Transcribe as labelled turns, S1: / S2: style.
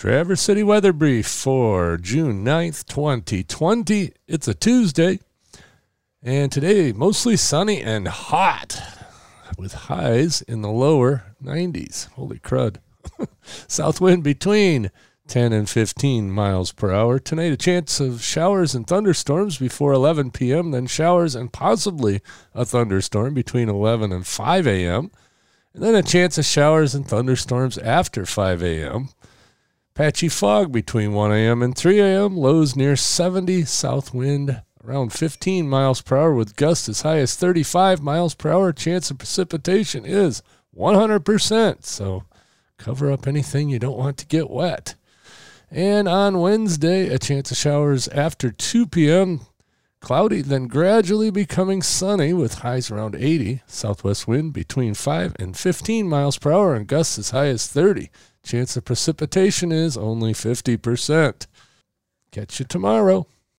S1: Traverse City Weather Brief for June 9th, 2020. It's a Tuesday, and today mostly sunny and hot with highs in the lower 90s. Holy crud. South wind between 10 and 15 miles per hour. Tonight, a chance of showers and thunderstorms before 11 p.m., then showers and possibly a thunderstorm between 11 and 5 a.m., and then a chance of showers and thunderstorms after 5 a.m. Patchy fog between 1 a.m. and 3 a.m. Lows near 70. South wind around 15 miles per hour with gusts as high as 35 miles per hour. Chance of precipitation is 100%. So cover up anything you don't want to get wet. And on Wednesday, a chance of showers after 2 p.m. Cloudy, then gradually becoming sunny with highs around 80. Southwest wind between 5 and 15 miles per hour and gusts as high as 30. Chance of precipitation is only 50%. Catch you tomorrow.